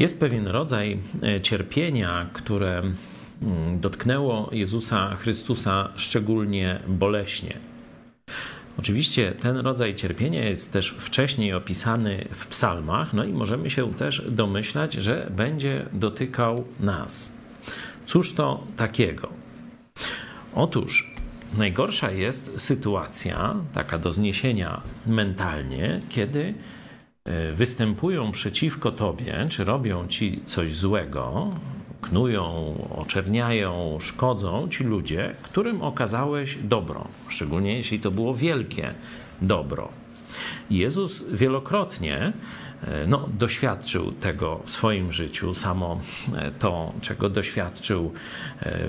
Jest pewien rodzaj e, cierpienia, które mm, dotknęło Jezusa Chrystusa szczególnie boleśnie. Oczywiście ten rodzaj cierpienia jest też wcześniej opisany w psalmach, no i możemy się też domyślać, że będzie dotykał nas. Cóż to takiego? Otóż najgorsza jest sytuacja, taka do zniesienia mentalnie, kiedy występują przeciwko tobie, czy robią ci coś złego, knują, oczerniają, szkodzą ci ludzie, którym okazałeś dobro, szczególnie jeśli to było wielkie dobro. Jezus wielokrotnie e, no, doświadczył tego w swoim życiu, samo e, to, czego doświadczył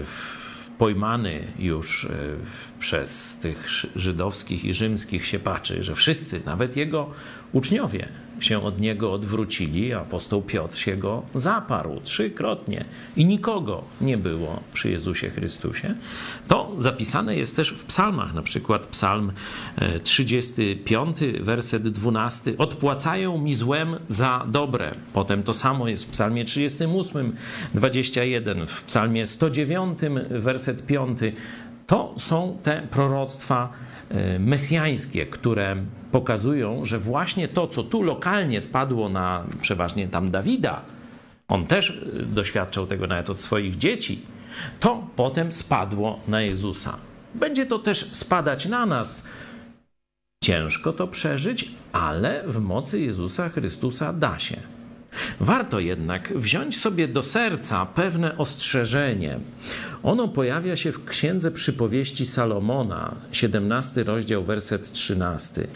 w pojmany już przez tych żydowskich i rzymskich siepaczy, że wszyscy, nawet jego uczniowie, się od niego odwrócili, apostoł Piotr się go zaparł trzykrotnie i nikogo nie było przy Jezusie Chrystusie. To zapisane jest też w psalmach, na przykład psalm 35, e, werset 12. Odpłacają mi złem za dobre. Potem to samo jest w psalmie 38, 21, w psalmie 109, werset 5. To są te proroctwa e, mesjańskie, które pokazują, że właśnie to, co tu lokalnie spadło na przeważnie tam Dawida, on też e, doświadczał tego nawet od swoich dzieci, to potem spadło na Jezusa. Będzie to też spadać na nas. Ciężko to przeżyć, ale w mocy Jezusa Chrystusa da się. Warto jednak wziąć sobie do serca pewne ostrzeżenie. Ono pojawia się w księdze przypowieści Salomona, 17 rozdział, werset 13.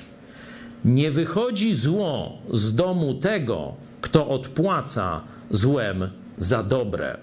Nie wychodzi zło z domu tego, kto odpłaca złem za dobre.